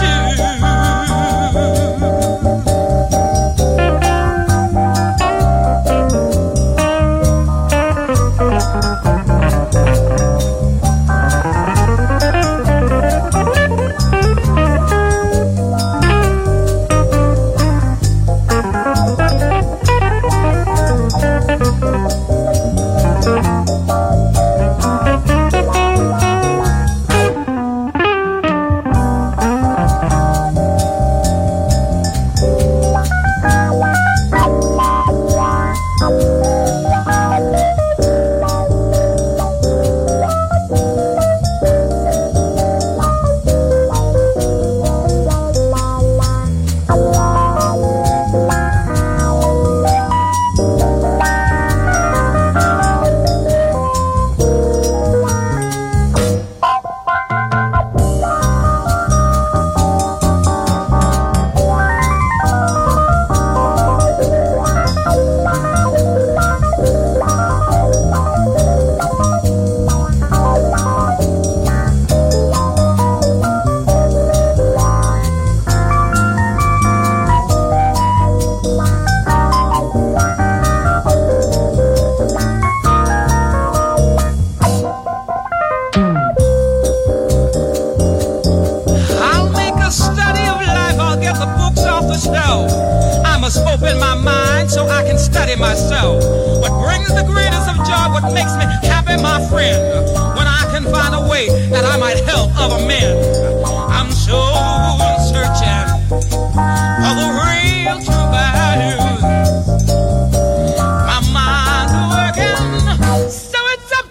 to.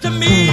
to me.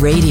Radio,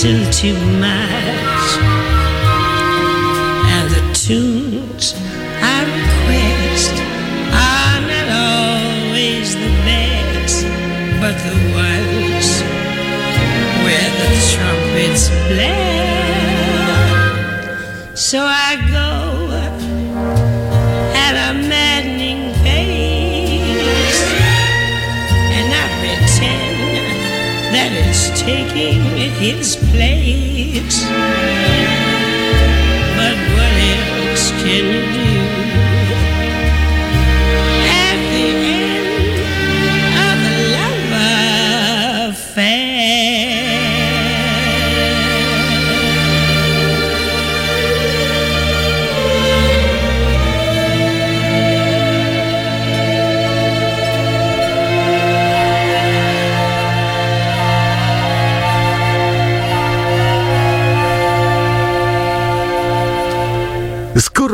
too, too much. And the tunes I request are not always the best, but the ones where the trumpets blare. So I go at a maddening pace, and I pretend that it's taking its it's.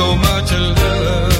The time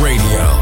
Radio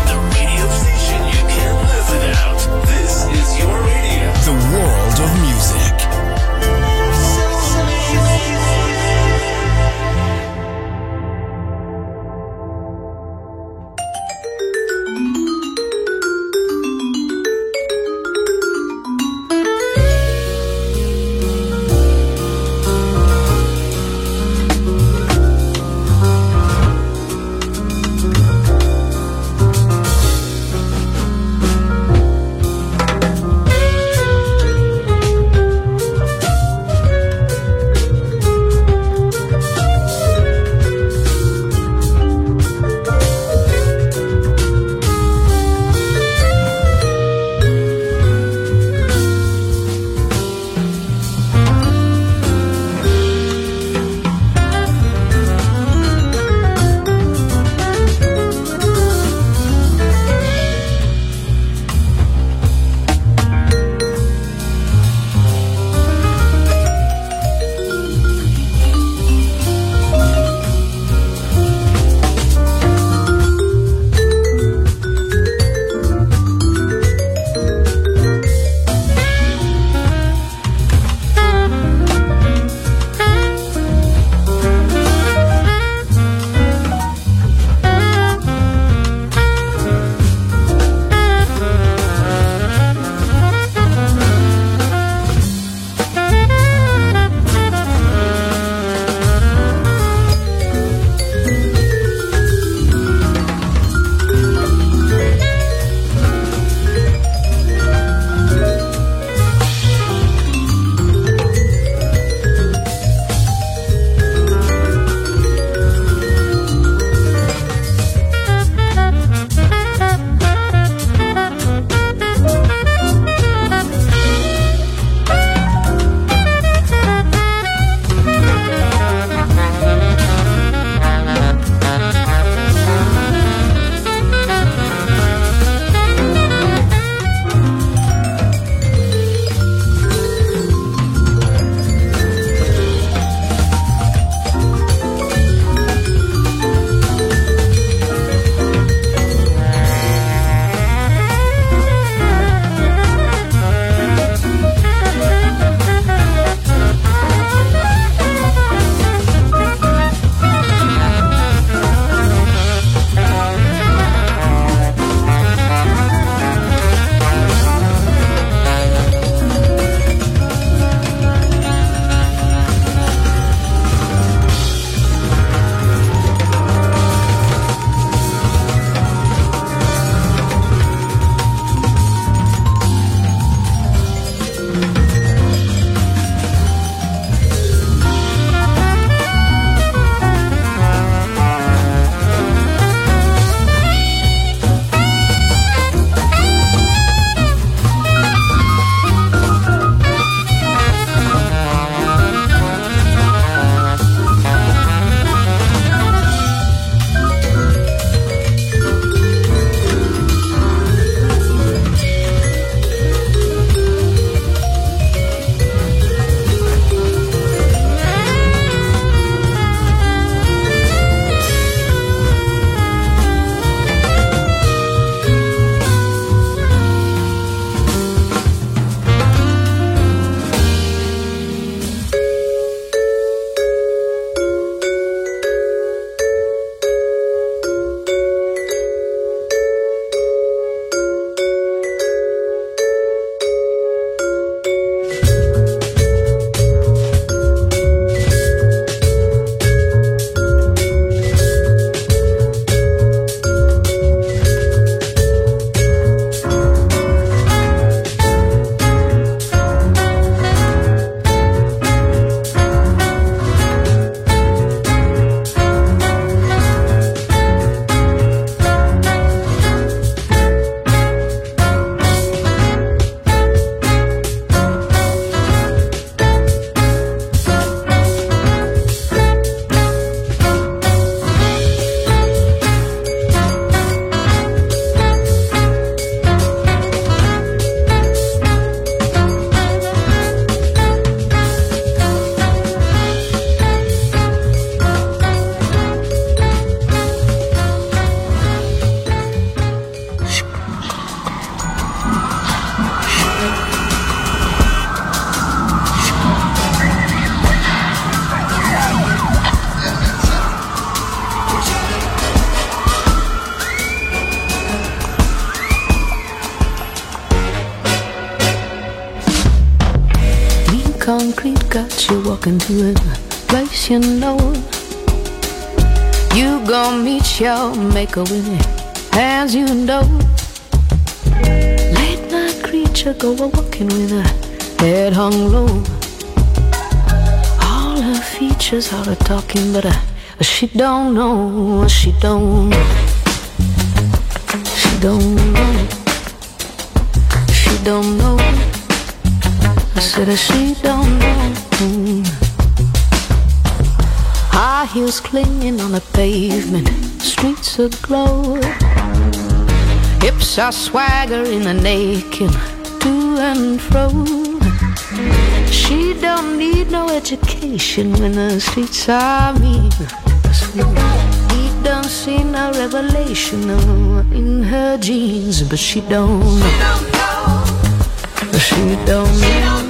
walk into a place you know. You gon' meet your maker with your hands you know. Late night creature go a walking with her head hung low. All her features are a talking, but uh, she don't know, she don't, she don't know, she don't know. I said that she don't know. Mm. High heels clinging on the pavement, streets aglow. Hips are swaggering and naked to and fro. She don't need no education when the streets are mean. He don't see no revelation in her jeans, but she don't know. She don't know.